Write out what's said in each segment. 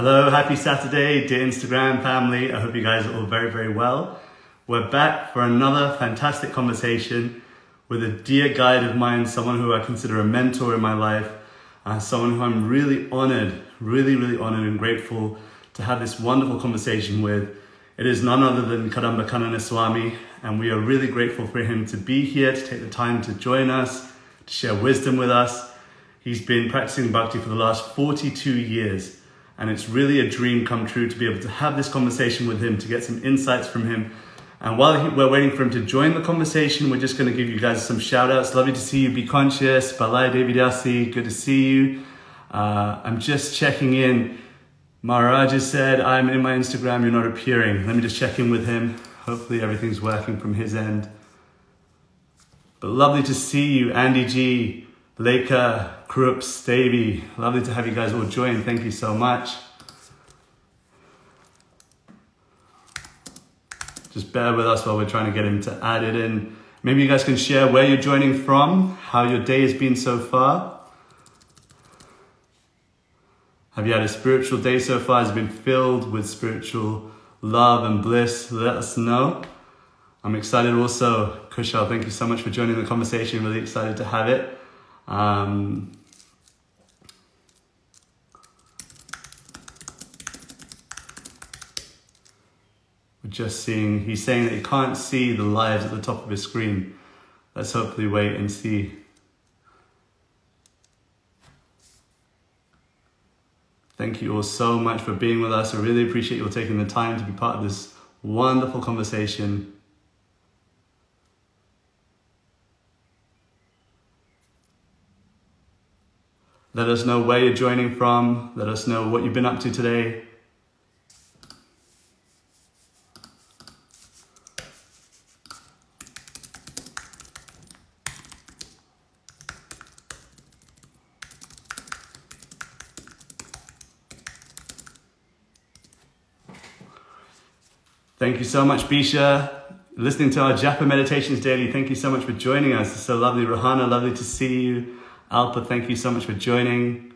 Hello, happy Saturday, dear Instagram family. I hope you guys are all very, very well. We're back for another fantastic conversation with a dear guide of mine, someone who I consider a mentor in my life, uh, someone who I'm really honored, really, really honored and grateful to have this wonderful conversation with. It is none other than Kadamba Kanana Swami, and we are really grateful for him to be here, to take the time to join us, to share wisdom with us. He's been practicing bhakti for the last 42 years and it's really a dream come true to be able to have this conversation with him, to get some insights from him. And while he, we're waiting for him to join the conversation, we're just going to give you guys some shout outs. Lovely to see you. Be conscious. Balai Devidasi, good to see you. Uh, I'm just checking in. Maharaj said, I'm in my Instagram, you're not appearing. Let me just check in with him. Hopefully everything's working from his end. But lovely to see you, Andy G. Leica, Krups, Davey, lovely to have you guys all join. Thank you so much. Just bear with us while we're trying to get him to add it in. Maybe you guys can share where you're joining from, how your day has been so far. Have you had a spiritual day so far? Has it been filled with spiritual love and bliss? Let us know. I'm excited also. Kushal, thank you so much for joining the conversation. Really excited to have it. Um, we're just seeing, he's saying that he can't see the lives at the top of his screen. Let's hopefully wait and see. Thank you all so much for being with us. I really appreciate you taking the time to be part of this wonderful conversation. Let us know where you're joining from. Let us know what you've been up to today. Thank you so much, Bisha. Listening to our Japa Meditations Daily. Thank you so much for joining us. It's so lovely. Rohana, lovely to see you. Alpa, thank you so much for joining.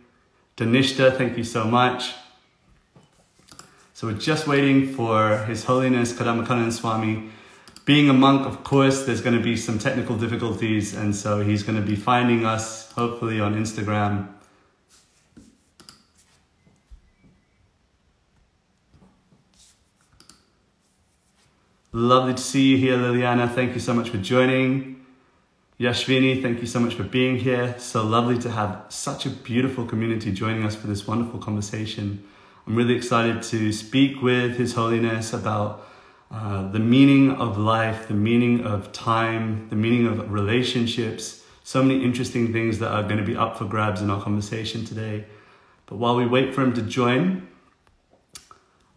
Danishta, thank you so much. So we're just waiting for His Holiness Kadamba Swami. Being a monk, of course, there's going to be some technical difficulties, and so he's going to be finding us, hopefully, on Instagram. Lovely to see you here, Liliana. Thank you so much for joining. Yashvini, thank you so much for being here. So lovely to have such a beautiful community joining us for this wonderful conversation. I'm really excited to speak with His Holiness about uh, the meaning of life, the meaning of time, the meaning of relationships, so many interesting things that are going to be up for grabs in our conversation today. But while we wait for him to join,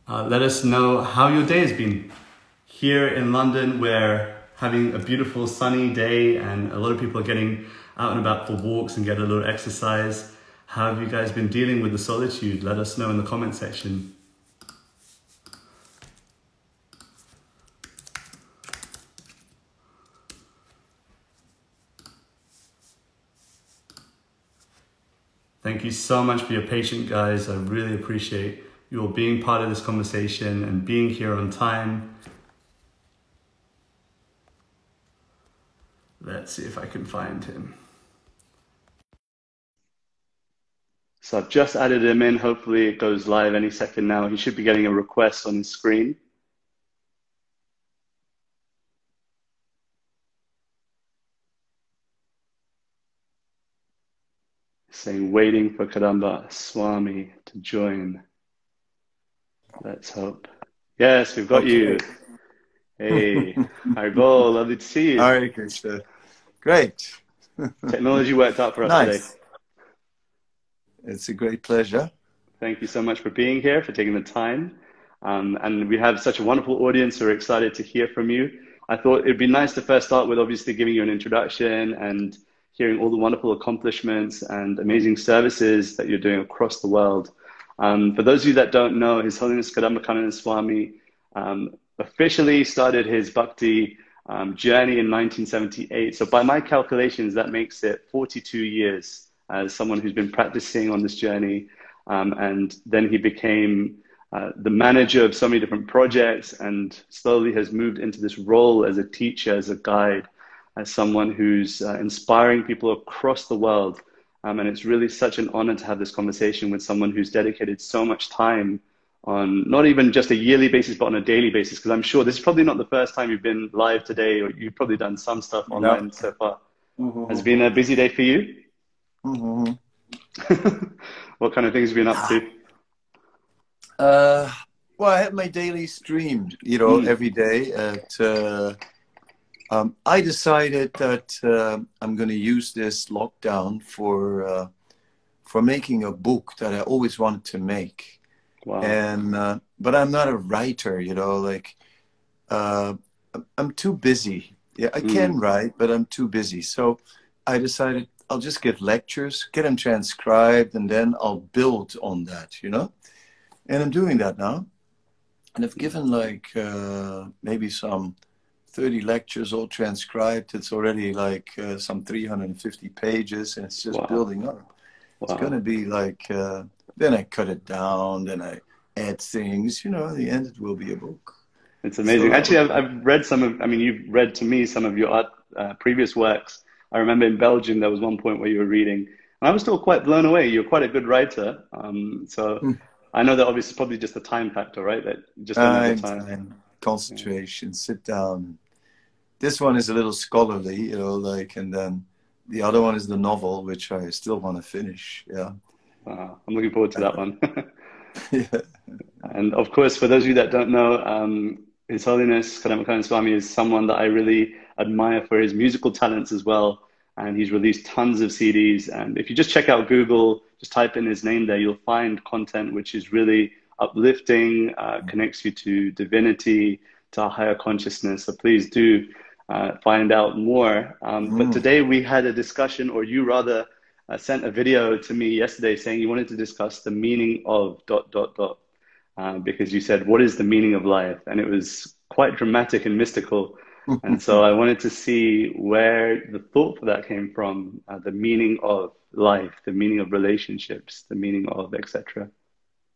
uh, let us know how your day has been. Here in London, where having a beautiful sunny day and a lot of people are getting out and about for walks and get a little exercise. How have you guys been dealing with the solitude? Let us know in the comment section. Thank you so much for your patience, guys. I really appreciate you all being part of this conversation and being here on time Let's see if I can find him. So I've just added him in. Hopefully it goes live any second now. He should be getting a request on his screen. Saying waiting for Kadamba Swami to join. Let's hope. Yes, we've got okay. you. Hey, Haribol, lovely to see you. Hare Krishna. Great. Technology worked out for us nice. today. It's a great pleasure. Thank you so much for being here, for taking the time. Um, and we have such a wonderful audience who are excited to hear from you. I thought it'd be nice to first start with obviously giving you an introduction and hearing all the wonderful accomplishments and amazing services that you're doing across the world. Um, for those of you that don't know, His Holiness Kadamba Swami um, officially started his bhakti um, journey in 1978. So by my calculations, that makes it 42 years as someone who's been practicing on this journey. Um, and then he became uh, the manager of so many different projects and slowly has moved into this role as a teacher, as a guide, as someone who's uh, inspiring people across the world. Um, and it's really such an honor to have this conversation with someone who's dedicated so much time on not even just a yearly basis, but on a daily basis. Because I'm sure this is probably not the first time you've been live today, or you've probably done some stuff online no. so far. Mm-hmm. Has been a busy day for you? Mm-hmm. what kind of things have you been up to? Uh, well, I have my daily stream, you know, mm. every day. At uh, um, I decided that uh, I'm going to use this lockdown for uh, for making a book that I always wanted to make. Wow. And uh, but I'm not a writer, you know. Like uh, I'm too busy. Yeah, I mm. can write, but I'm too busy. So I decided I'll just give lectures, get them transcribed, and then I'll build on that, you know? And I'm doing that now. And I've given like uh, maybe some 30 lectures all transcribed. It's already like uh, some 350 pages and it's just wow. building up. Wow. It's going to be like, uh, then I cut it down, then I add things. You know, in the end, it will be a book. It's amazing. So, Actually, I've, I've read some of, I mean, you've read to me some of your art, uh, previous works I remember in Belgium there was one point where you were reading, and I was still quite blown away. You're quite a good writer, um, so mm. I know that obviously probably just the time factor, right? That just time, time, concentration, yeah. sit down. This one is a little scholarly, you know, like, and then the other one is the novel, which I still want to finish. Yeah. Wow. I'm looking forward to that one. yeah. And of course, for those of you that don't know, um, His Holiness Kadamba Swami is someone that I really admire for his musical talents as well. And he's released tons of CDs. And if you just check out Google, just type in his name there, you'll find content which is really uplifting, uh, connects you to divinity, to a higher consciousness. So please do uh, find out more. Um, mm. But today we had a discussion, or you rather uh, sent a video to me yesterday saying you wanted to discuss the meaning of dot dot dot. Uh, because you said, What is the meaning of life? And it was quite dramatic and mystical and so I wanted to see where the thought for that came from, uh, the meaning of life, the meaning of relationships, the meaning of etc.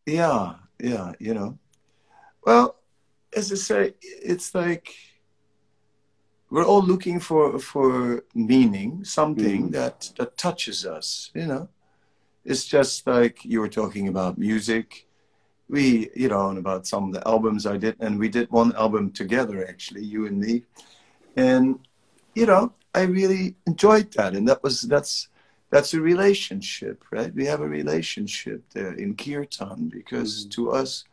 Yeah, yeah, you know. Well, as I say, it's like we're all looking for for meaning, something mm. that that touches us. You know, it's just like you were talking about music we, you know, and about some of the albums I did, and we did one album together, actually, you and me, and you know, I really enjoyed that, and that was that's that's a relationship, right? We have a relationship there in kirtan because mm-hmm. to us,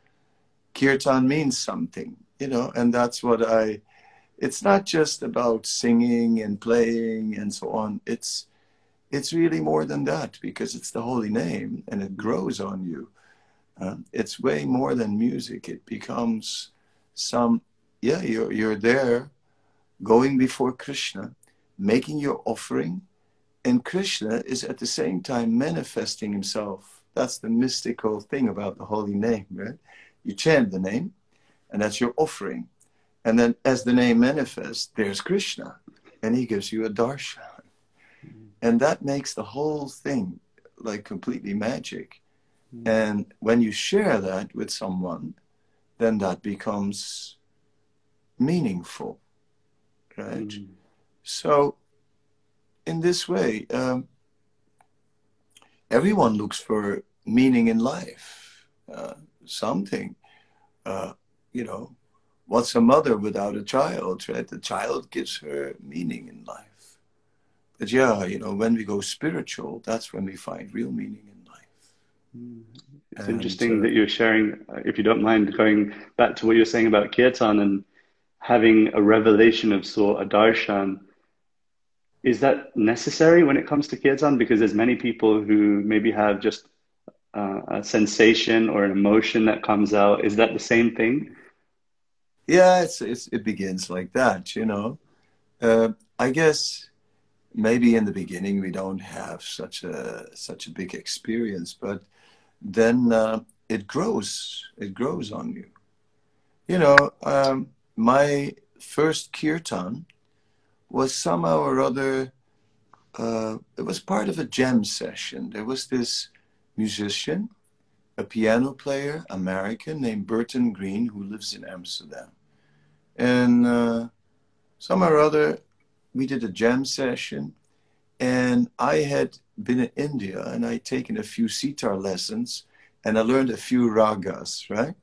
kirtan means something, you know, and that's what I. It's not just about singing and playing and so on. It's it's really more than that because it's the holy name and it grows on you uh, it's way more than music. It becomes some, yeah, you're, you're there going before Krishna, making your offering, and Krishna is at the same time manifesting himself. That's the mystical thing about the holy name, right? You chant the name, and that's your offering. And then as the name manifests, there's Krishna, and he gives you a darshan. And that makes the whole thing like completely magic. Mm. And when you share that with someone, then that becomes meaningful, right? Mm. So, in this way, um, everyone looks for meaning in life, uh, something. Uh, you know, what's a mother without a child, right? The child gives her meaning in life. But yeah, you know, when we go spiritual, that's when we find real meaning in life. it's and interesting that you're sharing, if you don't mind, going back to what you're saying about kirtan and having a revelation of sort, a darshan. Is that necessary when it comes to kirtan? Because there's many people who maybe have just uh, a sensation or an emotion that comes out. Is that the same thing? Yeah, it's, it's it begins like that, you know. Uh, I guess maybe in the beginning we don't have such a such a big experience, but then uh, it grows. It grows on you. You know, um, my first kirtan was somehow or other. Uh, it was part of a jam session. There was this musician, a piano player, American, named Burton Greene, who lives in Amsterdam. And uh, some or other, we did a jam session, and I had been in India and I'd taken a few sitar lessons and I learned a few ragas, right?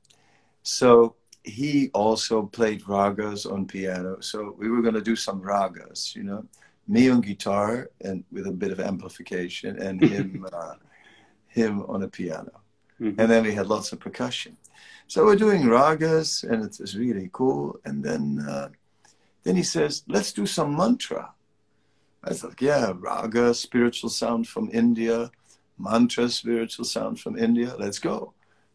So he also played ragas on piano. So we were going to do some ragas, you know, me on guitar and with a bit of amplification, and him uh, him on a piano. Mm-hmm. And then we had lots of percussion. So we're doing ragas, and it was really cool. And then uh, then he says, "Let's do some mantra." I thought, yeah, raga, spiritual sound from India, mantra, spiritual sound from India. Let's go.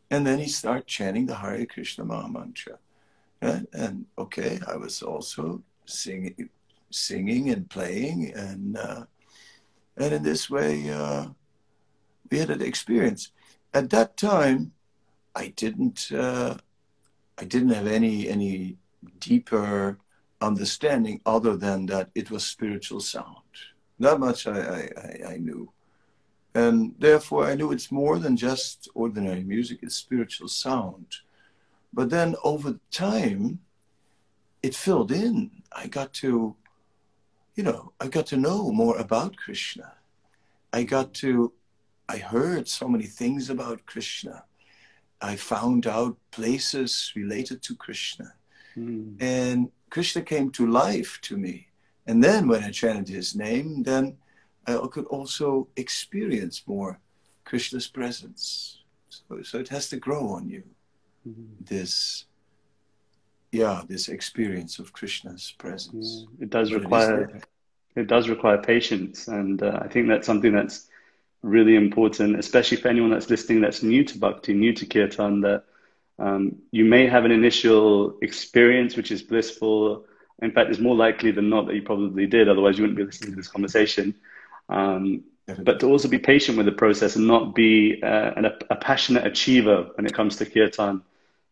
And then he started chanting the Hare Krishna Maha Mantra. Right? And okay, I was also singing, singing and playing, and uh, and in this way, uh, we had an experience. At that time, I didn't uh, I didn't have any any deeper understanding other than that it was spiritual sound. That much I, I, I knew. And therefore, I knew it's more than just ordinary music, it's spiritual sound. But then over time, it filled in. I got to, you know, I got to know more about Krishna. I got to, I heard so many things about Krishna. I found out places related to Krishna. Mm. And Krishna came to life to me. And then when I chanted his name, then I could also experience more Krishna's presence. So, so it has to grow on you. Mm-hmm. This, yeah, this experience of Krishna's presence. Yeah, it does but require, it, it, does require patience, and uh, I think that's something that's really important, especially for anyone that's listening that's new to bhakti, new to kirtan. That um, you may have an initial experience which is blissful. In fact, it's more likely than not that you probably did, otherwise you wouldn't be listening to this conversation. Um, but to also be patient with the process and not be uh, an, a passionate achiever when it comes to kirtan,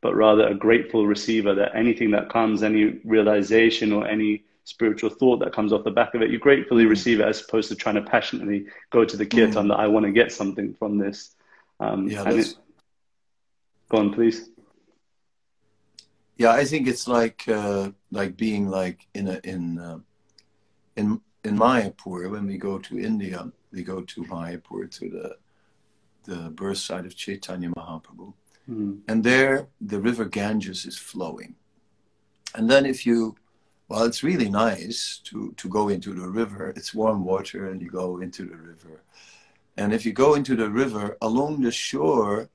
but rather a grateful receiver that anything that comes, any realization or any spiritual thought that comes off the back of it, you gratefully mm. receive it as opposed to trying to passionately go to the kirtan mm. that I want to get something from this. Um, yeah, it, go on, please. Yeah, I think it's like uh, like being like in a in uh, in in Mayapur, when we go to India, we go to Mayapur, to the, the birth site of Chaitanya Mahaprabhu. Mm. And there, the river Ganges is flowing. And then if you, well, it's really nice to, to go into the river. It's warm water and you go into the river. And if you go into the river, along the shore,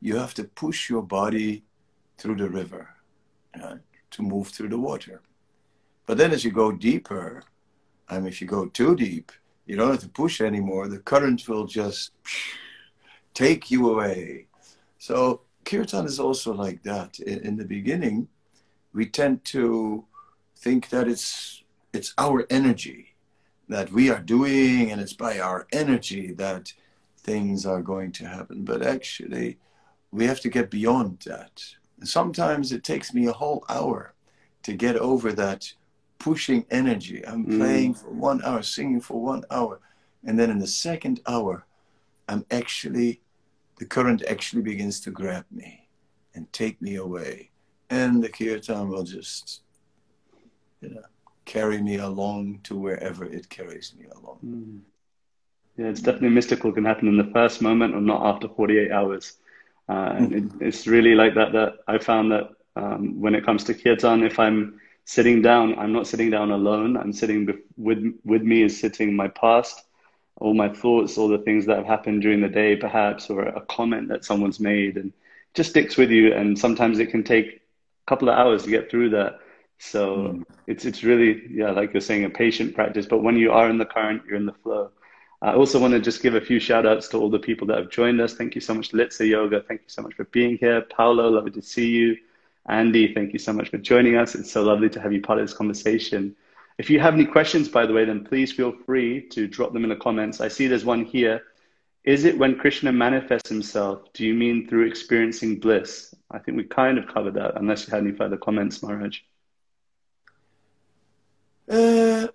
you have to push your body through the river to move through the water. But then as you go deeper, I mean, if you go too deep, you don't have to push anymore. The current will just take you away. So kirtan is also like that. In, in the beginning, we tend to think that it's it's our energy that we are doing, and it's by our energy that things are going to happen. But actually, we have to get beyond that. And sometimes it takes me a whole hour to get over that pushing energy. I'm mm. playing for one hour, singing for one hour. And then in the second hour, I'm actually, the current actually begins to grab me and take me away. And the kirtan will just, carry me along to wherever it carries me along. Mm. Yeah, it's definitely mystical. Can happen in the first moment or not after 48 hours. Uh, and it, it's really like that. That I found that um, when it comes to kirtan, if I'm sitting down, I'm not sitting down alone. I'm sitting with with me is sitting my past, all my thoughts, all the things that have happened during the day, perhaps, or a comment that someone's made, and just sticks with you. And sometimes it can take a couple of hours to get through that. So mm. it's it's really yeah, like you're saying, a patient practice. But when you are in the current, you're in the flow. I also want to just give a few shout outs to all the people that have joined us. Thank you so much, Litsa Yoga. Thank you so much for being here. Paolo, lovely to see you. Andy, thank you so much for joining us. It's so lovely to have you part of this conversation. If you have any questions, by the way, then please feel free to drop them in the comments. I see there's one here. Is it when Krishna manifests himself? Do you mean through experiencing bliss? I think we kind of covered that, unless you had any further comments, Maharaj. Uh,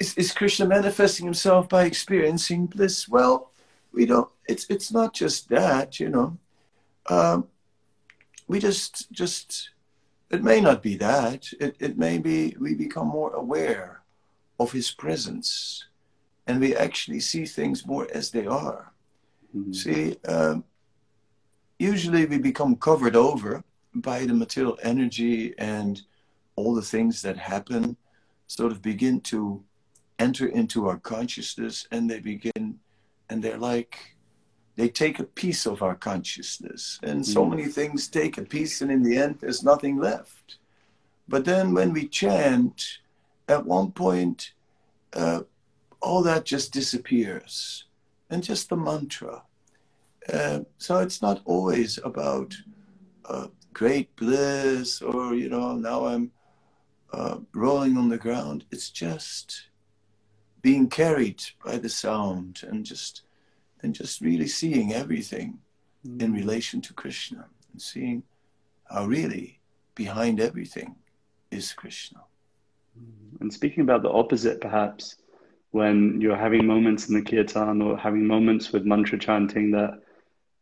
is, is Krishna manifesting himself by experiencing bliss? Well, we don't. It's it's not just that, you know. um, we just just it may not be that. It it may be we become more aware of His presence, and we actually see things more as they are. Mm-hmm. See, um, usually we become covered over by the material energy and all the things that happen, sort of begin to enter into our consciousness, and they begin, and they're like they take a piece of our consciousness. And so mm. many things take a piece, and in the end, there's nothing left. But then when we chant, at one point, uh, all that just disappears, and just the mantra. Uh, so it's not always about uh, great bliss or, you know, now I'm uh, rolling on the ground. It's just being carried by the sound and just and just really seeing everything mm. in relation to Krishna and seeing how really behind everything is Krishna. Mm. And speaking about the opposite, perhaps, when you're having moments in the kirtan or having moments with mantra chanting that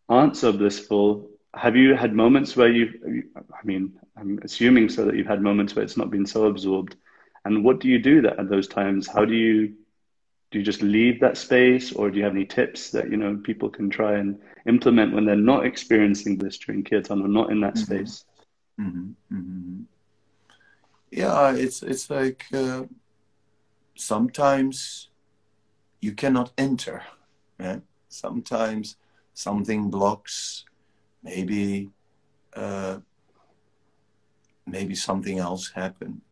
aren't so blissful, have you had moments where you've, I mean, I'm assuming so that you've had moments where it's not been so absorbed. And what do you do that at those times? How do you do you just leave that space or do you have any tips that you know people can try and implement when they're not experiencing this during kirtan or not in that mm-hmm. space mm-hmm. Mm-hmm. yeah it's it's like uh, sometimes you cannot enter right? sometimes something blocks maybe uh, maybe something else happened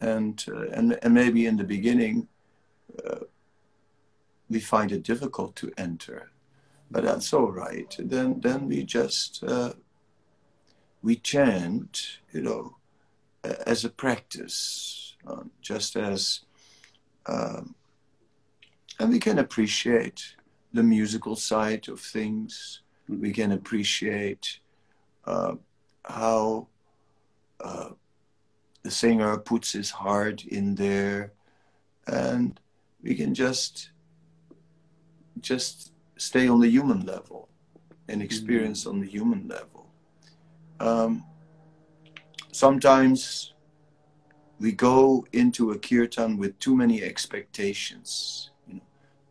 and uh, and and maybe in the beginning uh, we find it difficult to enter. But that's all right. Then, then we just uh, we chant, you know, as a practice, uh, just as, um, and we can appreciate the musical side of things. We can appreciate uh, how uh, the singer puts his heart in there, and we can just just stay on the human level and experience mm-hmm. on the human level. Um, sometimes we go into a kirtan with too many expectations. You know,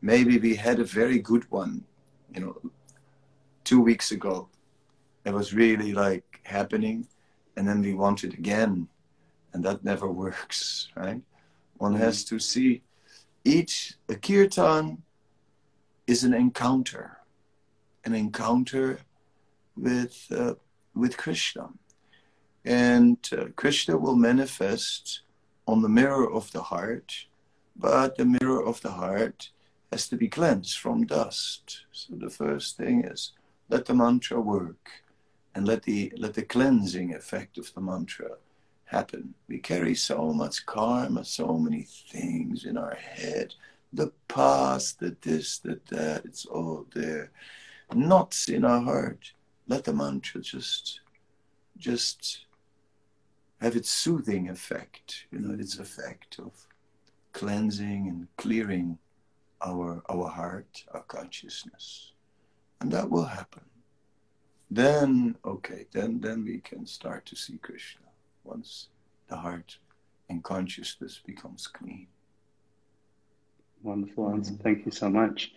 maybe we had a very good one, you know, two weeks ago. It was really like happening, and then we want it again, and that never works, right? One mm-hmm. has to see each a kirtan is an encounter, an encounter with uh, with Krishna, and uh, Krishna will manifest on the mirror of the heart, but the mirror of the heart has to be cleansed from dust. So the first thing is let the mantra work, and let the let the cleansing effect of the mantra happen. We carry so much karma, so many things in our head. The past, the this, the that, it's all there. Knots in our heart. Let the mantra just, just have its soothing effect, you know, its effect of cleansing and clearing our our heart, our consciousness. And that will happen. Then okay, then then we can start to see Krishna once the heart and consciousness becomes clean. Wonderful answer. Thank you so much.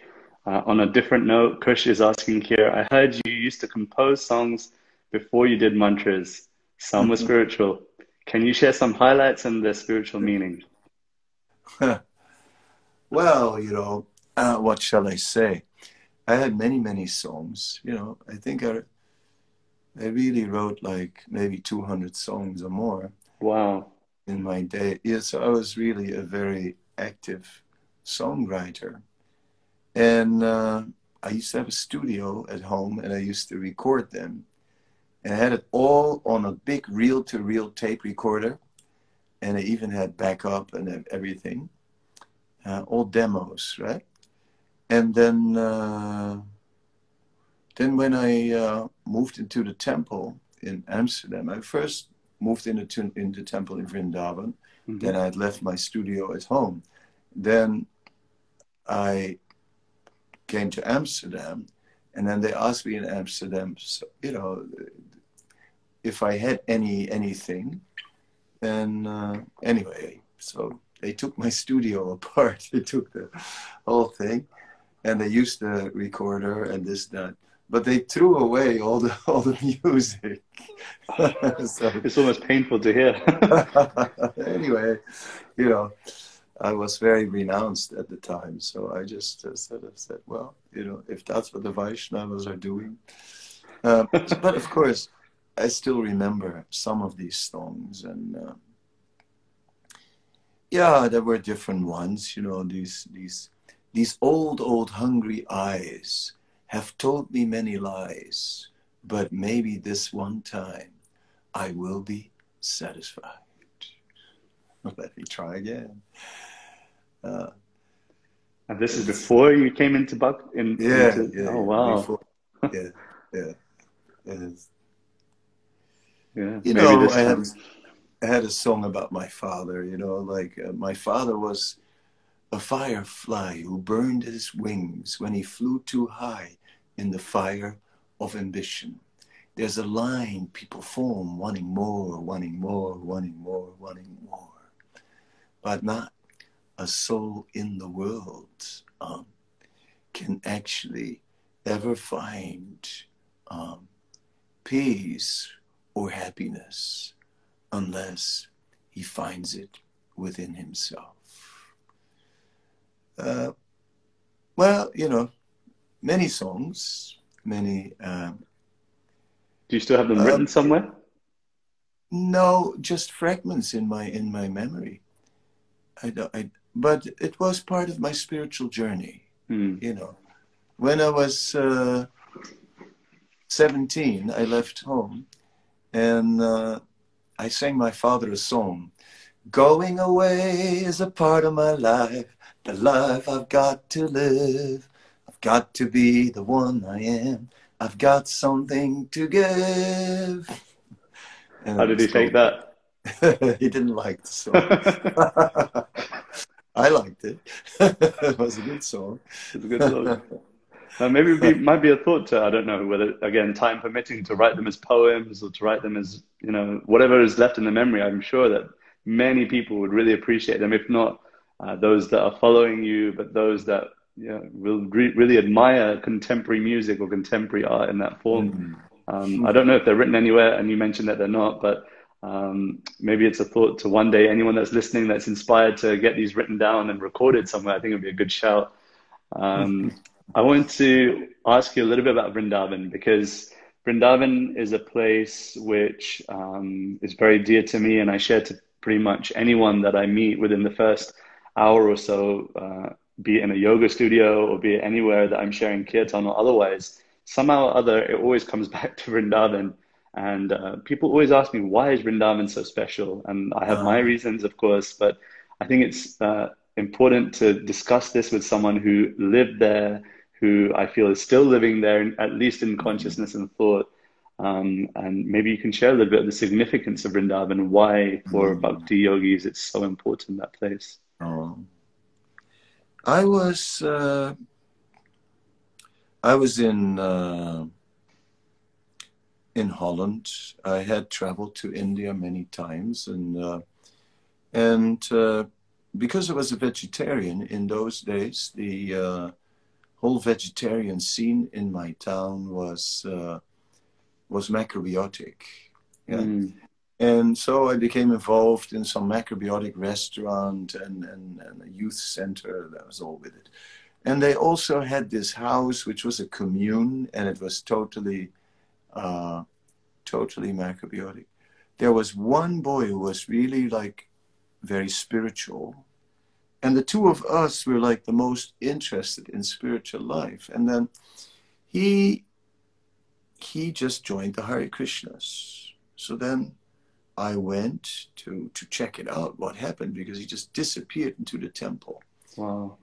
Uh, on a different note, Kush is asking here I heard you used to compose songs before you did mantras. Some were spiritual. Can you share some highlights and their spiritual meaning? well, you know, uh, what shall I say? I had many, many songs. You know, I think I I really wrote like maybe 200 songs or more. Wow. In my day. Yeah, so I was really a very active songwriter. And uh, I used to have a studio at home and I used to record them. And I had it all on a big reel to reel tape recorder. And I even had backup and everything. Uh, all demos, right? And then. Uh, then when I uh, moved into the temple in Amsterdam, I first moved into in the temple in Vrindavan. Mm-hmm. Then I had left my studio at home. Then I came to Amsterdam, And then they asked me in Amsterdam, so, you know, if I had any anything. And uh, anyway, so they took my studio apart. They took the whole thing, and they used the recorder and this that. But they threw away all the all the music. so, it's almost painful to hear. anyway, you know, I was very renounced at the time, so I just uh, sort of said, well, you know, if that's what the Vaishnavas are doing. Uh, but of course, I still remember some of these songs, and uh, yeah, there were different ones. You know, these these these old old hungry eyes have told me many lies, but maybe this one time I will be satisfied. Let me try again. Uh, and this is before you came into Buck. In, yeah, into, yeah. Oh wow. Before, yeah, yeah. Yeah. You know, I had, I had a song about my father. You know, like uh, my father was a firefly who burned his wings when he flew too high in the fire of ambition. There's a line people form wanting more, wanting more, wanting more, wanting more, but not a soul in the world um, can actually ever find um, peace or happiness unless he finds it within himself. Uh, well, you know, many songs, many. Um, Do you still have them written um, somewhere? No, just fragments in my in my memory. I, I but it was part of my spiritual journey. Mm. You know, when I was uh, 17, I left home and uh, I sang my father a song. Going away is a part of my life, the life I've got to live. I've got to be the one I am. I've got something to give. And How did he take that? he didn't like the song. I liked it. it was a good song. It's a good song. Uh, maybe it be, might be a thought to I don't know whether again time permitting to write them as poems or to write them as you know whatever is left in the memory. I'm sure that many people would really appreciate them. If not uh, those that are following you, but those that you know, will re- really admire contemporary music or contemporary art in that form. Mm-hmm. Um, I don't know if they're written anywhere, and you mentioned that they're not, but um, maybe it's a thought to one day anyone that's listening that's inspired to get these written down and recorded somewhere. I think it would be a good shout. Um, I want to ask you a little bit about Vrindavan because Vrindavan is a place which um, is very dear to me, and I share to pretty much anyone that I meet within the first hour or so, uh, be it in a yoga studio or be it anywhere that I'm sharing kirtan or otherwise. Somehow or other, it always comes back to Vrindavan. And uh, people always ask me, why is Vrindavan so special? And I have my uh-huh. reasons, of course, but I think it's uh, important to discuss this with someone who lived there, who I feel is still living there, at least in consciousness and thought. Um, and maybe you can share a little bit of the significance of Vrindavan and why, for mm. bhakti yogis, it's so important that place. Oh. I was uh, I was in uh, in Holland. I had traveled to India many times, and uh, and uh, because I was a vegetarian in those days, the uh, whole vegetarian scene in my town was uh, was macrobiotic. Yeah. Mm. And so I became involved in some macrobiotic restaurant and, and, and a youth center. That was all with it. And they also had this house, which was a commune, and it was totally uh, totally macrobiotic. There was one boy who was really like very spiritual. And the two of us were like the most interested in spiritual life. And then he he just joined the Hare Krishnas. So then I went to to check it out, what happened, because he just disappeared into the temple. Wow.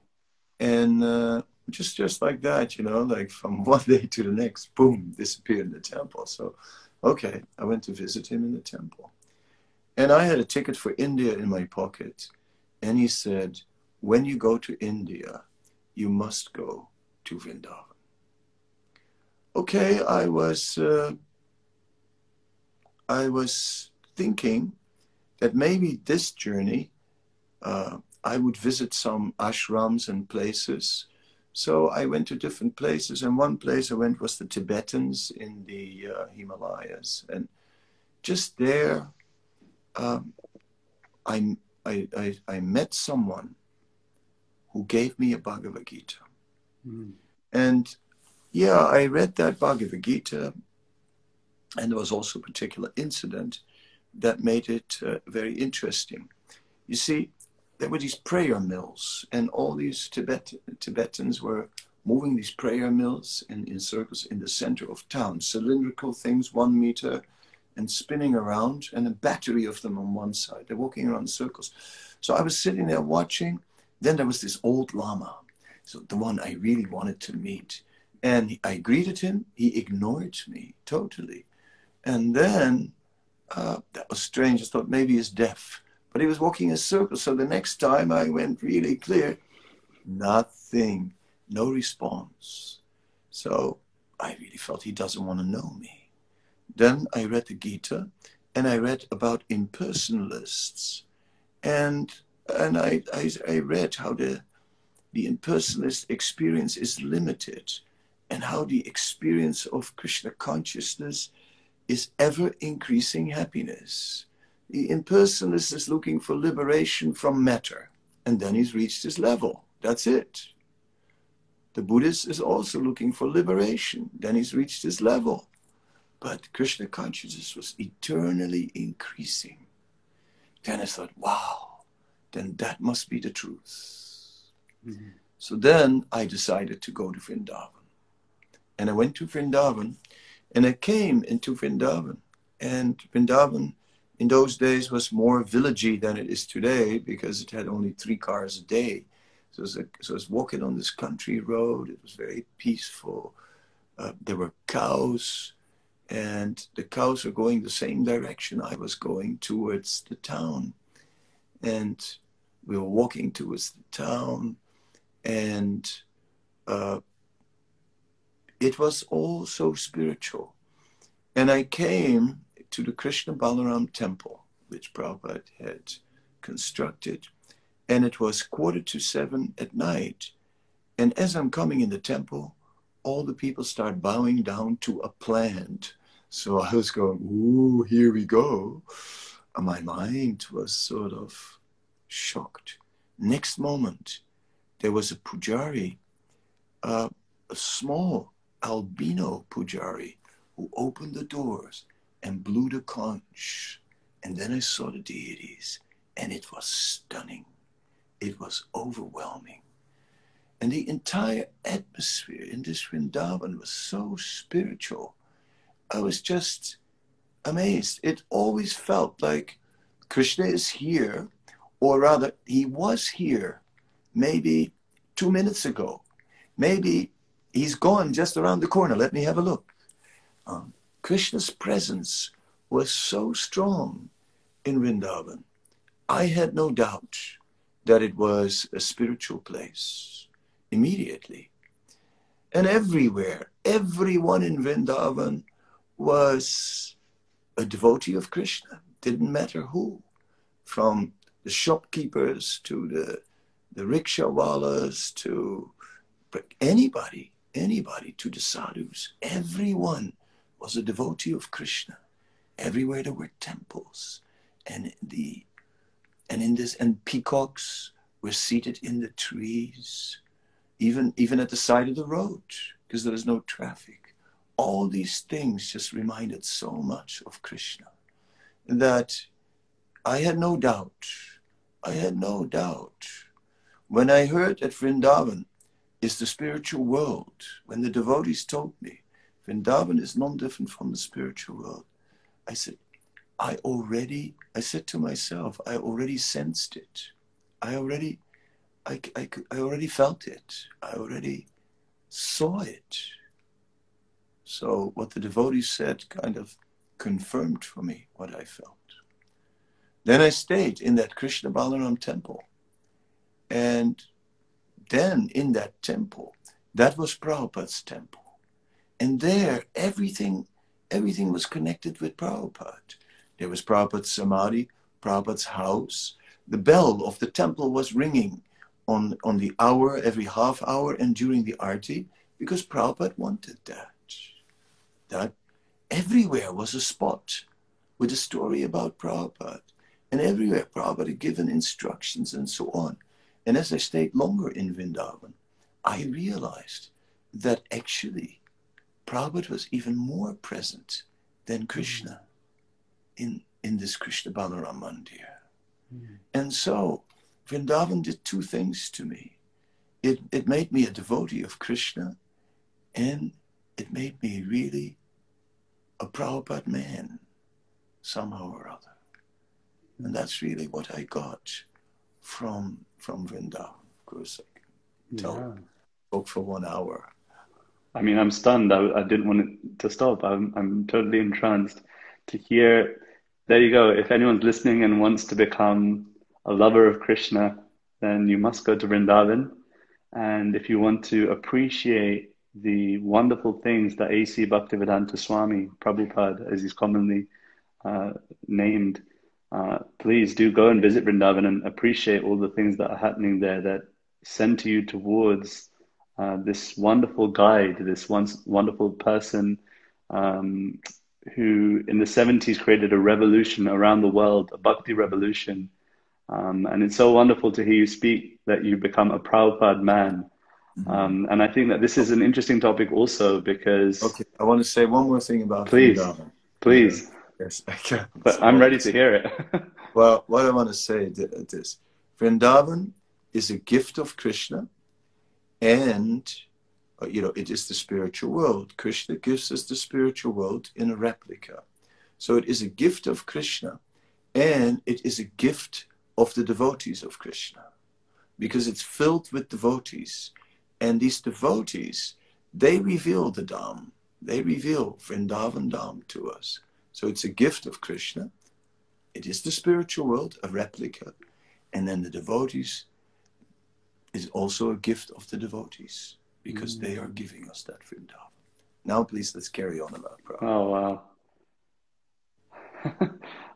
And uh, just just like that, you know, like from one day to the next, boom, disappeared in the temple. So, okay, I went to visit him in the temple, and I had a ticket for India in my pocket, and he said, when you go to India, you must go to Vrindavan. okay, I was uh, I was thinking that maybe this journey uh, I would visit some ashrams and places. So I went to different places, and one place I went was the Tibetans in the uh, Himalayas, and just there, um, I, I, I, I met someone who gave me a Bhagavad Gita. Mm. And yeah, I read that Bhagavad Gita, and there was also a particular incident that made it uh, very interesting. You see, there were these prayer mills, and all these Tibet, Tibetans were moving these prayer mills in, in circles in the center of town, cylindrical things, one meter, and spinning around, and a battery of them on one side. They're walking around circles. So I was sitting there watching. Then there was this old Lama, so the one I really wanted to meet. And I greeted him. He ignored me totally. And then uh, that was strange. I thought maybe he's deaf. But he was walking in circles. So the next time I went really clear, nothing, no response. So I really felt he doesn't want to know me. Then I read the Gita and I read about impersonalists. And and I, I, I read how the the impersonalist experience is limited and how the experience of Krishna consciousness is ever increasing happiness. The impersonalist is looking for liberation from matter, and then he's reached his level. That's it. The Buddhist is also looking for liberation, then he's reached his level. But Krishna consciousness was eternally increasing. Then I thought, wow, then that must be the truth. Mm-hmm. So then I decided to go to Vrindavan. And I went to Vrindavan and I came into Vrindavan. And Vrindavan in those days was more villagey than it is today because it had only three cars a day. So, a, so I was walking on this country road. It was very peaceful. Uh, there were cows and the cows were going the same direction I was going towards the town. And we were walking towards the town, and uh, it was all so spiritual. And I came to the Krishna Balaram temple, which Prabhupada had constructed, and it was quarter to seven at night. And as I'm coming in the temple, all the people start bowing down to a plant so I was going, ooh, here we go. And my mind was sort of shocked. Next moment, there was a pujari, uh, a small albino pujari, who opened the doors and blew the conch. And then I saw the deities, and it was stunning. It was overwhelming. And the entire atmosphere in this Vrindavan was so spiritual I was just amazed. It always felt like Krishna is here, or rather, he was here maybe two minutes ago. Maybe he's gone just around the corner. Let me have a look. Um, Krishna's presence was so strong in Vrindavan. I had no doubt that it was a spiritual place immediately. And everywhere, everyone in Vrindavan was a devotee of Krishna. Didn't matter who, from the shopkeepers to the the rickshawalas to anybody, anybody to the sadhus. Everyone was a devotee of Krishna. Everywhere there were temples, and the and in this and peacocks were seated in the trees, even even at the side of the road because there was no traffic all these things just reminded so much of Krishna that I had no doubt, I had no doubt. When I heard that Vrindavan is the spiritual world, when the devotees told me Vrindavan is non different from the spiritual world, I said, I already, I said to myself, I already sensed it. I already, I, I, I already felt it. I already saw it. So what the devotees said kind of confirmed for me what I felt. Then I stayed in that Krishna Balaram temple. And then in that temple, that was Prabhupada's temple. And there, everything, everything was connected with Prabhupada. There was Prabhupada's samadhi, Prabhupada's house. The bell of the temple was ringing on, on the hour, every half hour, and during the arti, because Prabhupada wanted that. That everywhere was a spot with a story about Prabhupada. And everywhere Prabhupada had given instructions and so on. And as I stayed longer in Vrindavan, I realized that actually Prabhupada was even more present than Krishna in, in this Krishna Balaram Mandir. Mm. And so Vrindavan did two things to me. It, it made me a devotee of Krishna and it made me really a Prabhupada man somehow or other. And that's really what I got from from Vrindavan. Of course, I can tell, yeah. spoke for one hour. I mean, I'm stunned. I, I didn't want it to stop. I'm, I'm totally entranced to hear. There you go. If anyone's listening and wants to become a lover of Krishna, then you must go to Vrindavan. And if you want to appreciate the wonderful things that A.C. Bhaktivedanta Swami, Prabhupada, as he's commonly uh, named, uh, please do go and visit Vrindavan and appreciate all the things that are happening there that send to you towards uh, this wonderful guide, this once wonderful person um, who in the 70s created a revolution around the world, a bhakti revolution. Um, and it's so wonderful to hear you speak that you become a Prabhupada man. Mm-hmm. Um, and I think that this is an interesting topic also because. Okay, I want to say one more thing about Please, Vrindavan. please. Yes, I can. But I'm ready to hear it. well, what I want to say is this. Vrindavan is a gift of Krishna and uh, you know it is the spiritual world. Krishna gives us the spiritual world in a replica. So it is a gift of krishna and it is a gift of the devotees of krishna because it's filled with devotees. And these devotees they reveal the dham. They reveal vrindavan dham to us so it's a gift of Krishna. It is the spiritual world, a replica. And then the devotees is also a gift of the devotees because mm. they are giving us that Vrindavan. Now, please, let's carry on about Prabhupada. Oh, wow.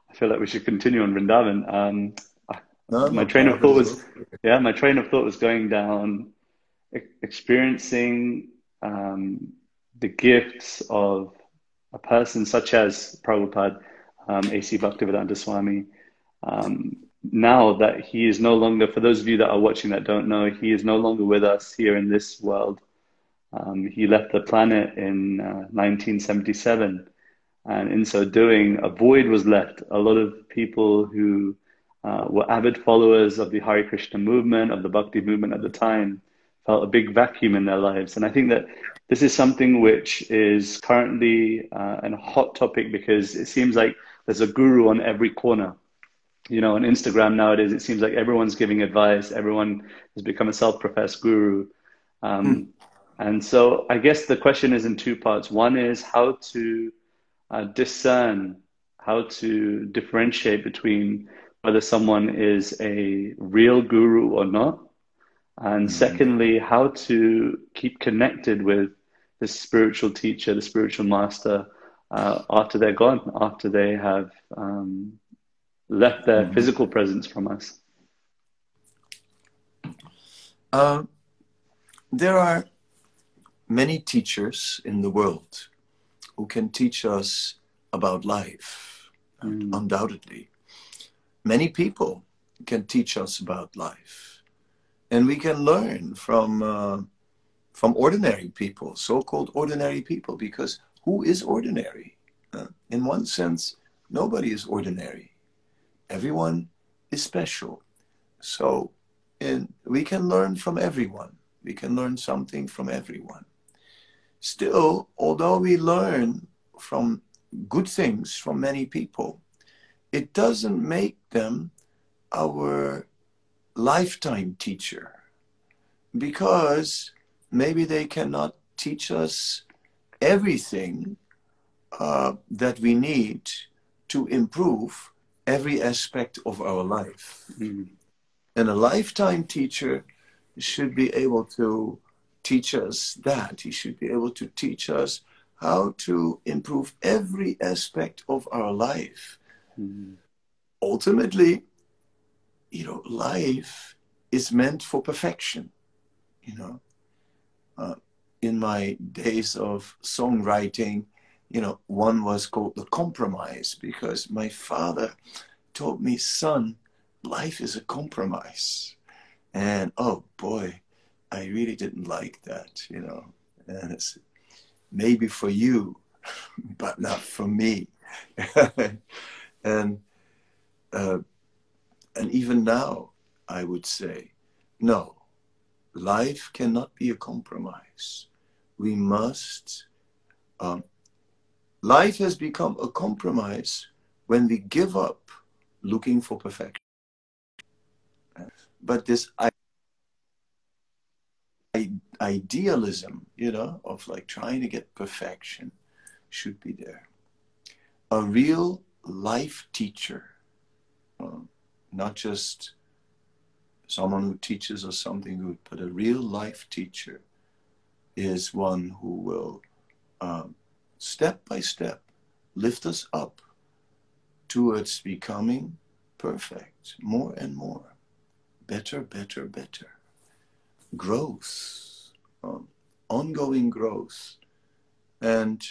I feel like we should continue on Vrindavan. Um, no, my no, train of thought was, yeah, my train of thought was going down, experiencing um, the gifts of a person such as Prabhupada, um, A.C. Bhaktivedanta Swami, um, now that he is no longer, for those of you that are watching that don't know, he is no longer with us here in this world. Um, he left the planet in uh, 1977. And in so doing, a void was left. A lot of people who uh, were avid followers of the Hare Krishna movement, of the Bhakti movement at the time, felt a big vacuum in their lives. And I think that this is something which is currently uh, a hot topic because it seems like there's a guru on every corner. You know, on Instagram nowadays, it seems like everyone's giving advice. Everyone has become a self-professed guru. Um, mm. And so I guess the question is in two parts. One is how to uh, discern, how to differentiate between whether someone is a real guru or not and mm-hmm. secondly, how to keep connected with the spiritual teacher, the spiritual master, uh, after they're gone, after they have um, left their mm-hmm. physical presence from us? Uh, there are many teachers in the world who can teach us about life, mm. undoubtedly. Many people can teach us about life and we can learn from uh, from ordinary people, so-called ordinary people, because who is ordinary? Uh, in one sense, nobody is ordinary. Everyone is special. So, in, we can learn from everyone. We can learn something from everyone. Still, although we learn from good things from many people, it doesn't make them our lifetime teacher because maybe they cannot teach us everything uh, that we need to improve every aspect of our life. Mm-hmm. And a lifetime teacher should be able to teach us that. He should be able to teach us how to improve every aspect of our life. Mm-hmm. Ultimately, you know, life is meant for perfection. You know, uh, in my days of songwriting, you know, one was called the compromise because my father told me, son, life is a compromise. And oh boy, I really didn't like that, you know. And it's maybe for you, but not for me. and uh, and even now, I would say, no, life cannot be a compromise. We must. Um, life has become a compromise when we give up looking for perfection. But this idealism, you know, of like trying to get perfection should be there. A real life teacher, uh, not just someone who teaches us something good, but a real life teacher is one who will um, step by step lift us up towards becoming perfect more and more, better, better, better growth, um, ongoing growth. And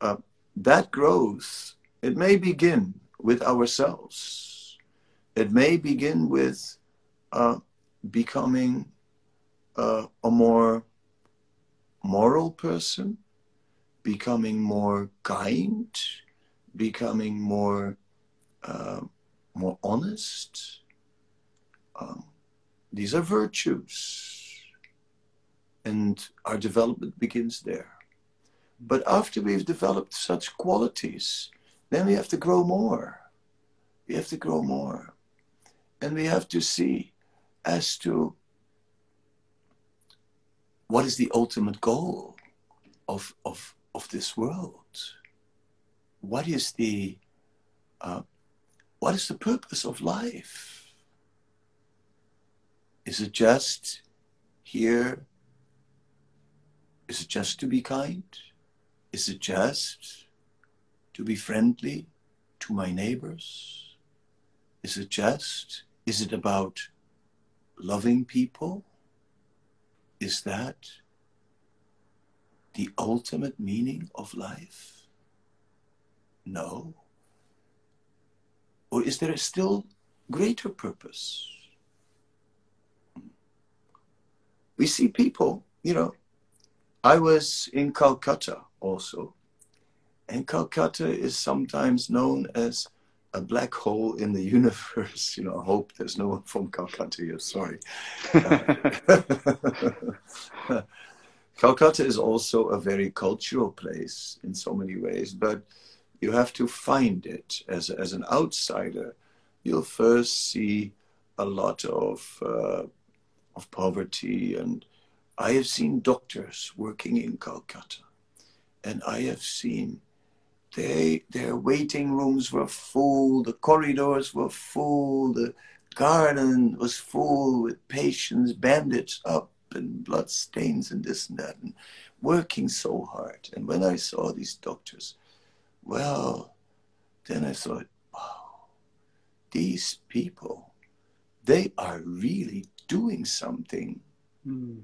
uh, that growth, it may begin with ourselves. It may begin with uh, becoming uh, a more moral person, becoming more kind, becoming more uh, more honest. Um, these are virtues and our development begins there. But after we've developed such qualities, then we have to grow more. We have to grow more. And we have to see as to what is the ultimate goal of, of, of this world? What is the uh, what is the purpose of life? Is it just here is it just to be kind? Is it just to be friendly to my neighbors? Is it just? Is it about loving people? Is that the ultimate meaning of life? No. Or is there a still greater purpose? We see people, you know, I was in Calcutta also. And Calcutta is sometimes known as a black hole in the universe. You know, I hope there's no one from Calcutta here, sorry. Calcutta is also a very cultural place in so many ways, but you have to find it as, as an outsider. You'll first see a lot of, uh, of poverty and I have seen doctors working in Calcutta, and I have seen they, their waiting rooms were full, the corridors were full, the garden was full with patients bandaged up and blood stains and this and that, and working so hard. And when I saw these doctors, well, then I thought, wow, these people, they are really doing something. Mm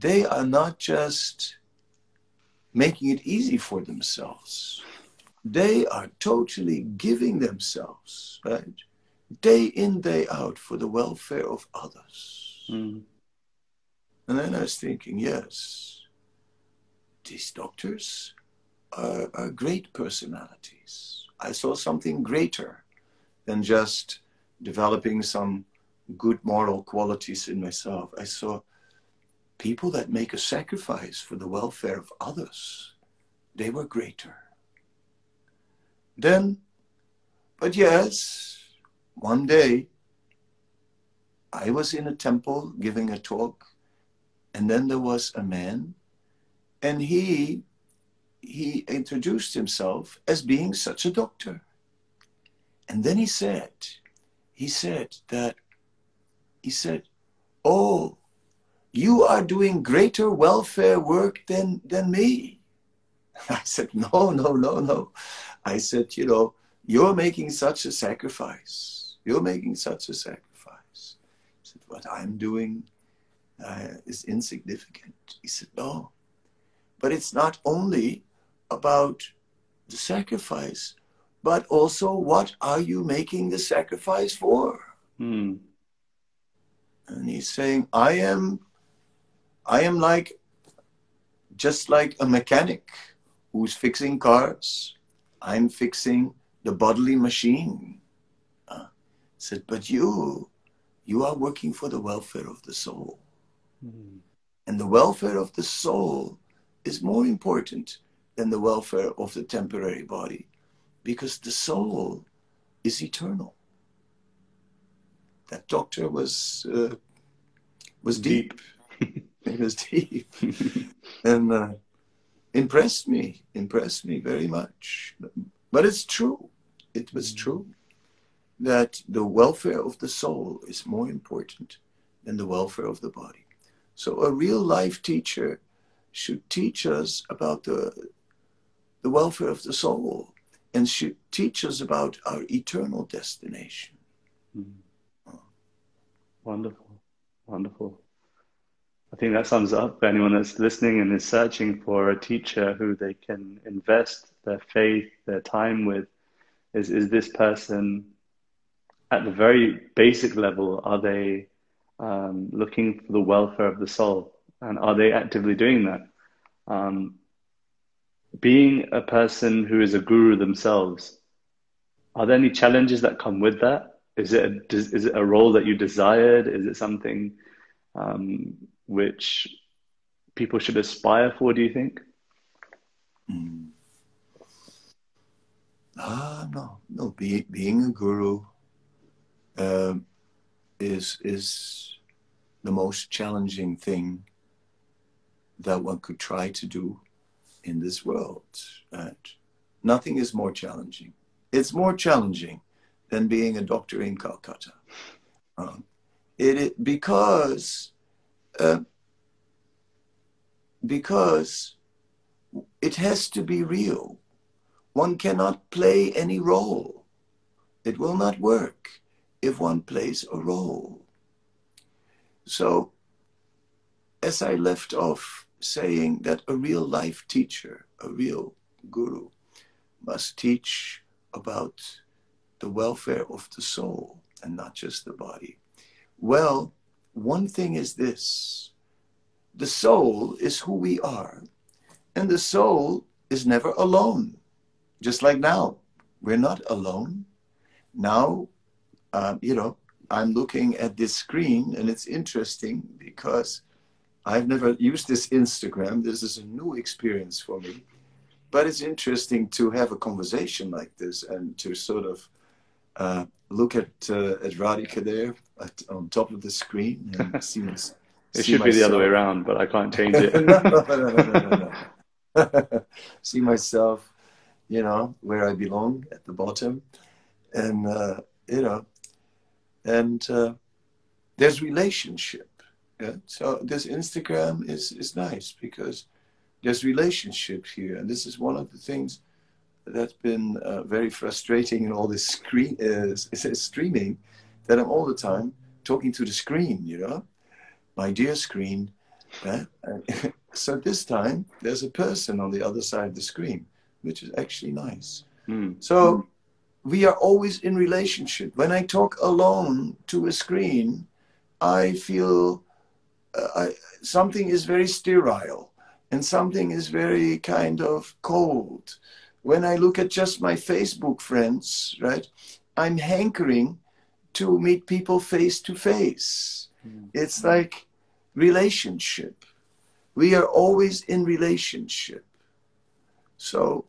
they are not just making it easy for themselves. They are totally giving themselves, right? Day in, day out for the welfare of others. Mm. And then I was thinking, yes, these doctors are, are great personalities. I saw something greater than just developing some good moral qualities in myself. I saw people that make a sacrifice for the welfare of others, they were greater. Then, but yes, one day I was in a temple giving a talk, and then there was a man, and he he introduced himself as being such a doctor. And then he said, he said that, he said, Oh, you are doing greater welfare work than, than me. I said, no, no, no, no. I said, you know, you're making such a sacrifice. You're making such a sacrifice. He said, what I'm doing uh, is insignificant. He said, no. But it's not only about the sacrifice, but also what are you making the sacrifice for? Mm. And he's saying, I am, I am like, just like a mechanic who's fixing cars. I'm fixing the bodily machine. Uh, said, but you, you are working for the welfare of the soul. Mm. And the welfare of the soul is more important than the welfare of the temporary body because the soul is eternal. That doctor was uh, was deep. deep. it was deep, and uh, impressed me. Impressed me very much. But it's true. It was true that the welfare of the soul is more important than the welfare of the body. So a real life teacher should teach us about the the welfare of the soul and should teach us about our eternal destination. Mm. Wonderful, wonderful. I think that sums up anyone that's listening and is searching for a teacher who they can invest their faith, their time with. Is is this person at the very basic level? Are they um, looking for the welfare of the soul, and are they actively doing that? Um, being a person who is a guru themselves, are there any challenges that come with that? Is it a, is it a role that you desired? Is it something um, which people should aspire for? Do you think? Mm. Ah, no, no. Be, being a guru um, is is the most challenging thing that one could try to do in this world. Right? Nothing is more challenging. It's more challenging than being a doctor in Calcutta. Um, it, it, because uh, because it has to be real. One cannot play any role. It will not work if one plays a role. So, as I left off saying that a real life teacher, a real guru, must teach about the welfare of the soul and not just the body. Well, one thing is this the soul is who we are, and the soul is never alone. Just like now, we're not alone. Now, uh, you know, I'm looking at this screen, and it's interesting because I've never used this Instagram. This is a new experience for me. But it's interesting to have a conversation like this and to sort of uh, look at uh, at Radhika there at, on top of the screen and see. it see should myself. be the other way around, but I can't change it. no, no, no. see myself, you know, where I belong at the bottom, and uh, you know, and uh, there's relationship yeah? So this Instagram is, is nice because there's relationship here. And this is one of the things that's been uh, very frustrating in all this screen uh, streaming that I'm all the time talking to the screen, you know, my dear screen. Yeah? so this time there's a person on the other side of the screen, which is actually nice. Mm. So we are always in relationship. When I talk alone to a screen, I feel uh, something is very sterile and something is very kind of cold. When I look at just my Facebook friends, right, I'm hankering to meet people face to face. Mm. It's like relationship. We are always in relationship. So,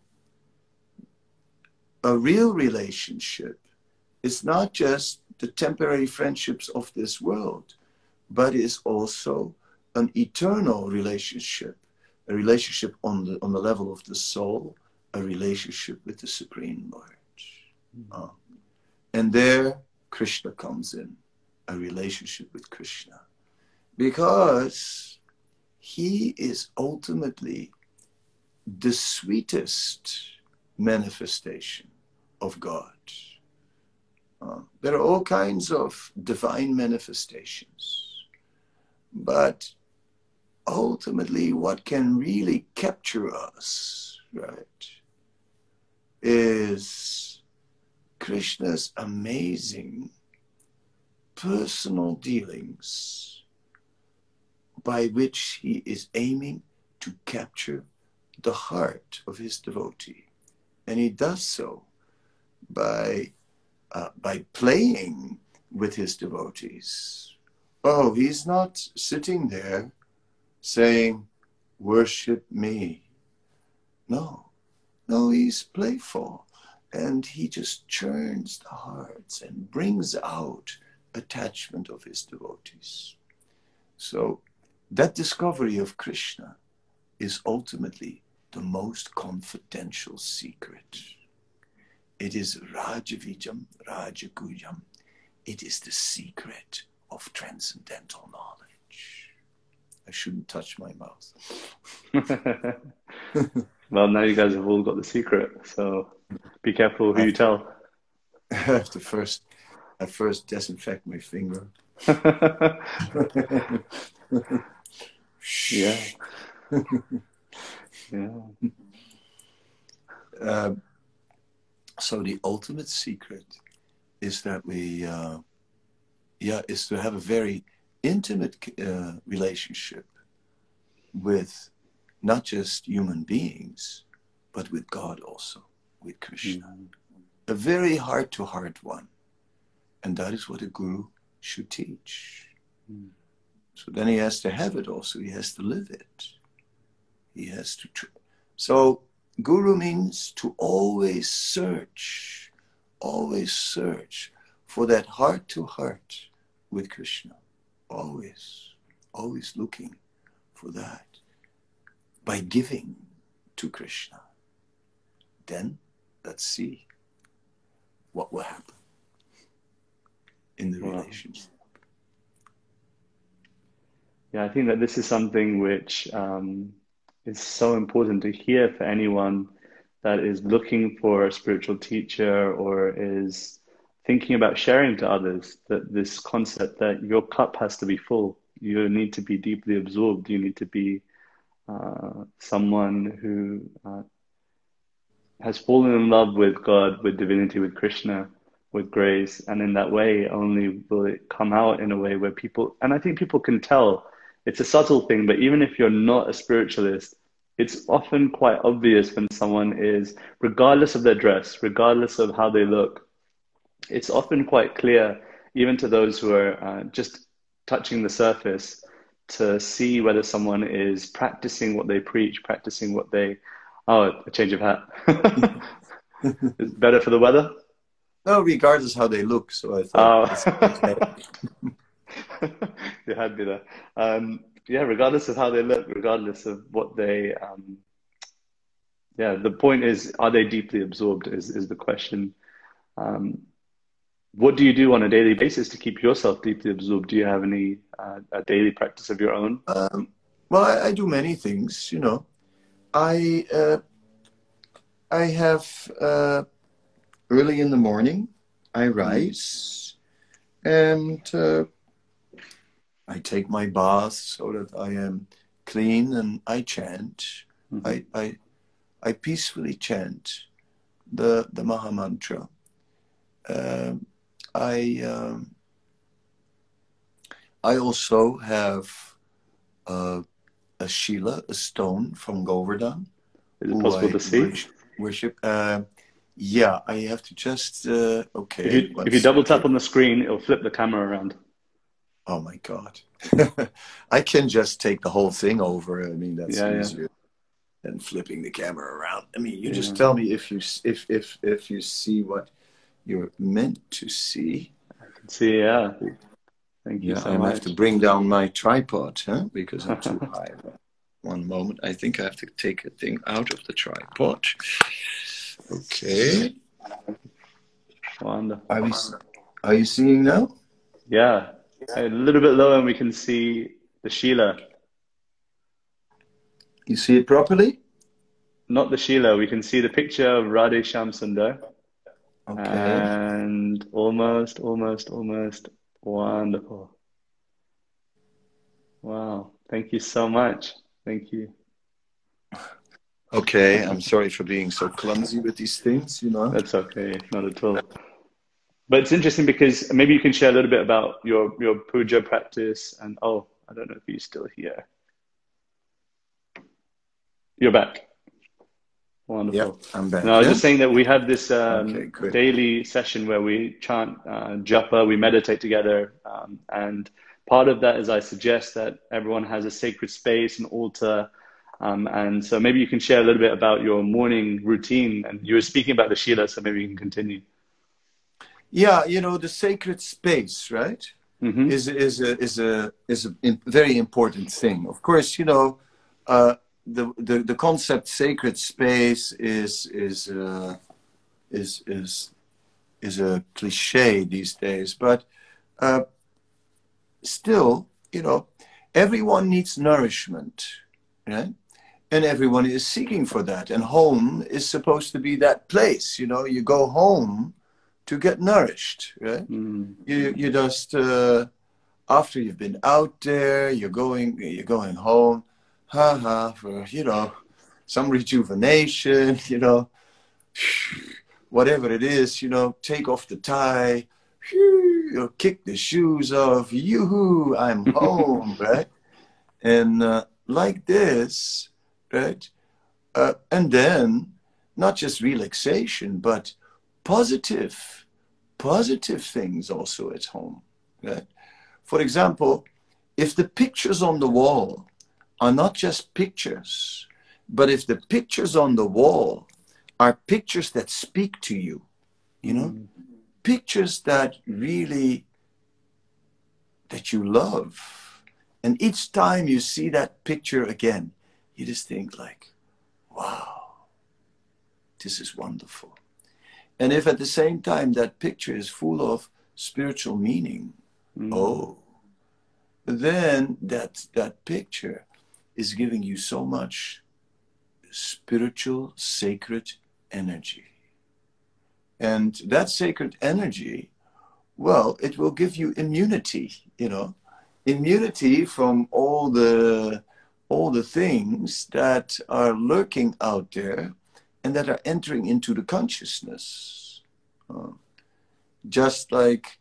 a real relationship is not just the temporary friendships of this world but is also an eternal relationship, a relationship on the, on the level of the soul, a relationship with the Supreme Lord. Mm-hmm. Uh, and there, Krishna comes in, a relationship with Krishna. Because he is ultimately the sweetest manifestation of God. Uh, there are all kinds of divine manifestations, but ultimately, what can really capture us, right, is Krishna's amazing personal dealings by which he is aiming to capture the heart of his devotee. And he does so by, uh, by playing with his devotees. Oh, he's not sitting there saying, Worship me. No, no, he's playful. And he just churns the hearts and brings out attachment of his devotees. So that discovery of Krishna is ultimately the most confidential secret. It is Rajavijam, Rajaguhyam. It is the secret of transcendental knowledge. I shouldn't touch my mouth. well, now you guys have all got the secret, so be careful who you tell. I have to first, I first disinfect my finger. yeah. yeah. Uh, so the ultimate secret is that we, uh, yeah, is to have a very intimate uh, relationship with not just human beings, but with God also, with Krishna. Mm. A very heart to heart one. And that is what a guru should teach. Mm. So then he has to have it also, he has to live it. He has to. Tr- so, guru means to always search, always search for that heart to heart with Krishna. Always, always looking for that by giving to Krishna. Then let's see what will happen in the wow. relationship. Yeah, I think that this is something which um, is so important to hear for anyone that is looking for a spiritual teacher or is thinking about sharing to others that this concept that your cup has to be full you need to be deeply absorbed you need to be uh, someone who uh, has fallen in love with god with divinity with krishna with grace and in that way only will it come out in a way where people and i think people can tell. It's a subtle thing, but even if you're not a spiritualist, it's often quite obvious when someone is, regardless of their dress, regardless of how they look, it's often quite clear, even to those who are uh, just touching the surface, to see whether someone is practicing what they preach, practicing what they. Oh, a change of hat. is better for the weather? No, regardless how they look. So I thought. Oh. you had me there. Um, yeah, regardless of how they look, regardless of what they, um, yeah, the point is, are they deeply absorbed? Is is the question. Um, what do you do on a daily basis to keep yourself deeply absorbed? Do you have any uh, a daily practice of your own? Um, well, I, I, do many things. You know, I uh, I have uh, early in the morning. I rise, and uh, I take my bath so that I am clean and I chant. Mm-hmm. I, I, I peacefully chant the, the Maha Mantra. Um, I, um, I also have uh, a Shila, a stone from Govardhan. Is it possible I to see? Worship. worship. Uh, yeah, I have to just, uh, okay. If you, if you double tap on the screen, it'll flip the camera around oh my god i can just take the whole thing over i mean that's yeah, easier yeah. than flipping the camera around i mean you yeah. just tell me if you if if if you see what you're meant to see i can see yeah thank you yeah so i much. have to bring down my tripod huh because i'm too high one moment i think i have to take a thing out of the tripod okay wonderful are, we, are you seeing now yeah a little bit lower and we can see the Shila. You see it properly? not the Shila. We can see the picture of Radhe Shyam Sundar. Okay. And almost, almost, almost wonderful. Wow. Thank you so much. Thank you. Okay, I'm sorry for being so clumsy with these things, you know. That's okay, not at all. But it's interesting because maybe you can share a little bit about your, your puja practice and oh, I don't know if he's still here. You're back. Wonderful. Yeah, I'm back. No, I was yeah? just saying that we have this um, Okay, daily session where we chant uh, japa, we meditate together, um, and part of that is I suggest that everyone has a sacred space, an altar, um, and so maybe you can share a little bit about your morning routine. And you were speaking about the Shila, so maybe you can continue. Yeah, you know, the sacred space, right? hmm is is a is a is a very important thing. Of course, you know, uh, the, the the concept sacred space is is uh, is is is a cliche these days, but uh, still, you know, everyone needs nourishment, right? And everyone is seeking for that, and home is supposed to be that place. You know, you go home to get nourished, right? Mm. you you just uh, after you've been out there you're going you're going home haha for you know some rejuvenation you know whatever it is you know take off the tie you kick the shoes off yoo-hoo i'm home right and uh, like this right uh, and then not just relaxation but positive positive things also at home. Right? For example, if the pictures on the wall are not just pictures, but if the pictures on the wall are pictures that speak to you, you know, pictures that really that you love. And each time you see that picture again, you just think like, wow, this is wonderful. And if at the same time that picture is full of spiritual meaning, Mm. oh, then that that picture is giving you so much spiritual sacred energy. And that sacred energy, well, it will give you immunity, you know, immunity from all the all the things that are lurking out there and that are entering into the consciousness. Uh, just like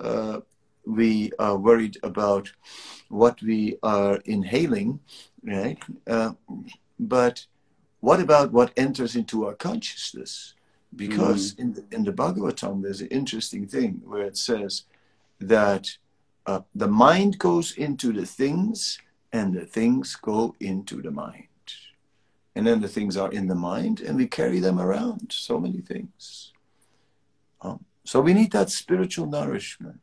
uh, we are worried about what we are inhaling, right? Uh, but what about what enters into our consciousness? Because in, the, in the Bhagavatam, there's an interesting thing where it says that uh, the mind goes into the things and the things go into the mind. And then the things are in the mind and we carry them around. So many things. Um, so we need that spiritual nourishment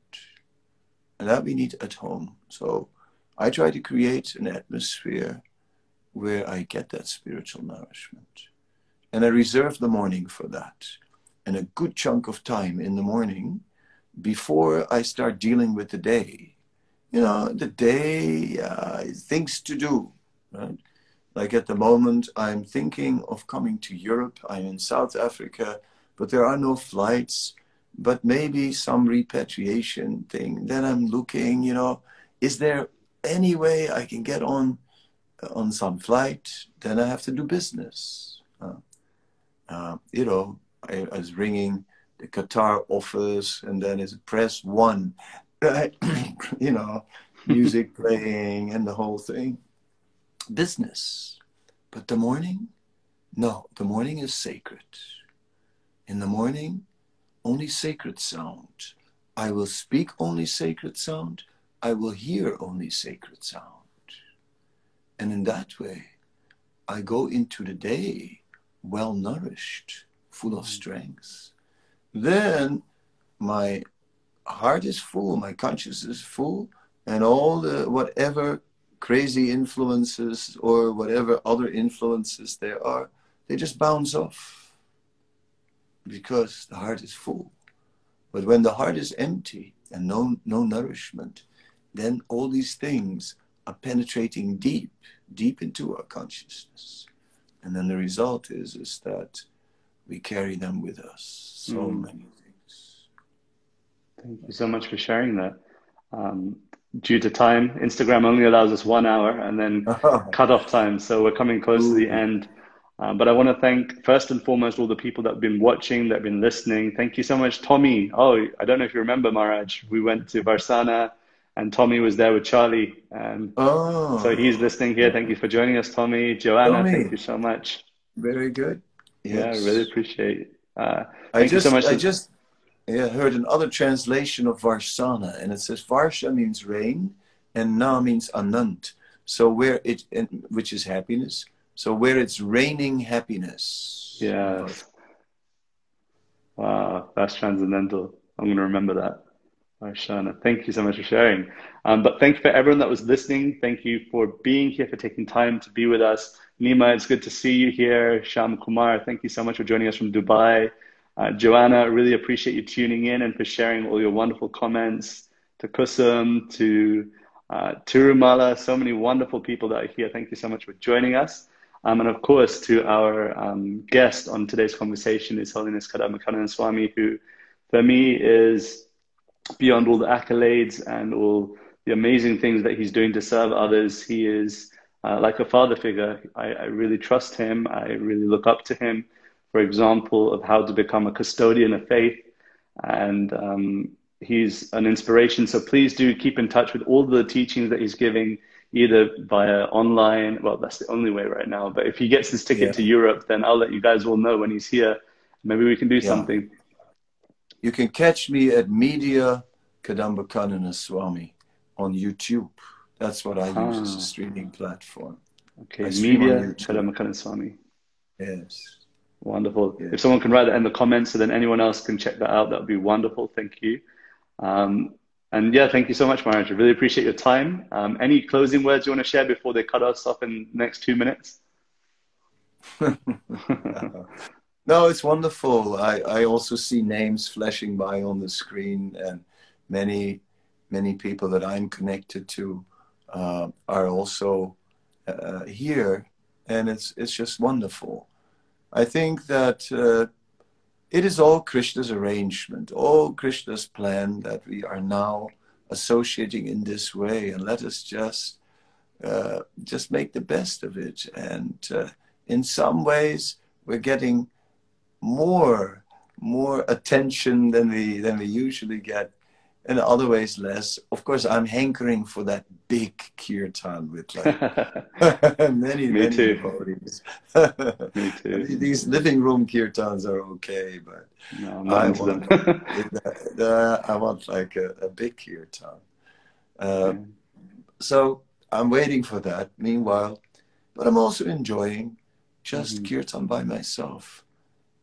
and that we need at home. So i try to create an atmosphere where i get that spiritual nourishment. And i reserve the morning for that. And a good chunk of time in the morning before i start dealing with the day. You know the day uh, things to do right? Like at the moment, I'm thinking of coming to Europe. I'm in South Africa, but there are no flights, but maybe some repatriation thing. Then I'm looking, you know, is there any way I can get on on some flight? Then I have to do business. Uh, uh, you know, I, I was ringing the Qatar office, and then it's press one, right? you know, music playing and the whole thing business. But the morning, no, the morning is sacred. In the morning, only sacred sound. I will speak only sacred sound. I will hear only sacred sound. And in that way, I go into the day well nourished, full of mm. strength. Then my heart is full, my consciousness is full, and all the whatever crazy influences or whatever other influences there are, they just bounce off because the heart is full. But when the heart is empty and no, no nourishment, then all these things are penetrating deep, deep into our consciousness. And then the result is is that we carry them with us. So Mm. many things. Thank you so much for sharing that. Um, due to time, Instagram only allows us one hour and then cut-off time, so we're coming close to the end. Um, but I want to thank first and foremost all the people that have been watching, that have been listening. Thank you so much, Tommy. Oh, I don't know if you remember, Maharaj. We went to Varsana, and Tommy was there with Charlie. Um, Oh, so he's listening here. Thank you for joining us, Tommy. Joanna, Tommy. thank you so much. very good. Yeah, Yes. really appreciate. it. Uh, I thank you just, so much. I just yeah, heard another translation of Varsana, and it says Varsha means rain, and Na means Anant. So where it, and- which is happiness. So where it's raining happiness. Yes. Wow, that's transcendental. I'm going to remember that. Arshana, thank you so much for sharing. Um, but thank you for everyone that was listening. Thank you for being here, for taking time to be with us. Nima, it's good to see you here. Sham Kumar, thank you so much for joining us from Dubai. Uh, Joanna, really appreciate you tuning in and for sharing all your wonderful comments. To Kusum, to uh, Tirumala, so many wonderful people that are here. Thank you so much for joining us. Um, and of course, to our um, guest on today's conversation, His Holiness Kadambakanana Swami, who for me is beyond all the accolades and all the amazing things that he's doing to serve others. He is uh, like a father figure. I, I really trust him. I really look up to him, for example, of how to become a custodian of faith. And um, he's an inspiration. So please do keep in touch with all the teachings that he's giving, either via online. Well, that's the only way right now. But if he gets his ticket Yeah. to Europe, then I'll let you guys all know when he's here. Maybe we can do Yeah. something. You can catch me at Media Kadambakanana Swami on YouTube. That's what I use as Ah. a streaming platform. Okay, media. Kadambakanana Swami. Yes. Wonderful. Yeah. If someone can write that in the comments so then anyone else can check that out, that would be wonderful. Thank you. Um, and yeah, thank you so much, Maharaj. I really appreciate your time. Um, any closing words you want to share before they cut us off in the next two minutes? No, it's wonderful. I, I also see names flashing by on the screen, and many, many people that I'm connected to uh, are also uh, here, and it's it's just wonderful. I think that uh, it is all Krishna's arrangement, all Krishna's plan that we are now associating in this way, and let us just uh, just make the best of it. And uh, in some ways, we're getting more more attention than we than we usually get in other ways less of course i'm hankering for that big kirtan with like many Me many too. devotees. Me too. these living room kirtans are okay but No, I want, the- the- I want like a, a big kirtan uh, so i'm waiting for that meanwhile but i'm also enjoying just Mhm. kirtan by myself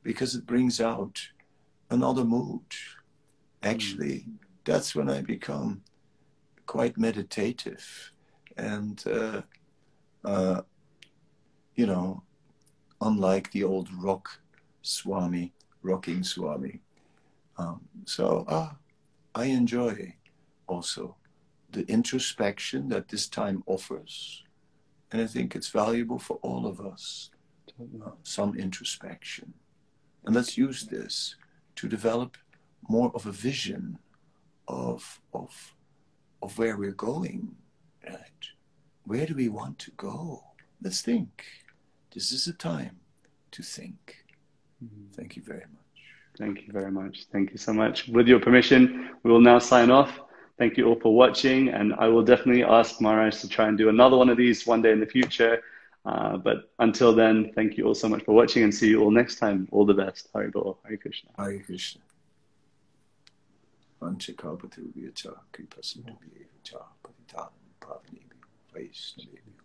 because it brings out another mood actually that's when i become quite meditative and uh, uh, you know unlike the old rock swami rocking swami. Um, so ah, i enjoy also the introspection that this time offers. And i think it's valuable for all of us uh, some introspection. And let's use this to develop more of a vision of of of where we're going right where do we want to go let's think this is a time to think thank you very much Thank you very much. Thank you so much. With your permission, we will now sign off. Thank you all for watching, and I will definitely ask Maharaj to try and do another one of these one day in the future. Uh, but until then, thank you all so much for watching, and see you all next time. All the best. Hari Bol. Hare Krishna. Hare Krishna. Vanchakalpatarubhyacha, kripasindhubhyacha, patitam pavanebhyo, vaishnavyo.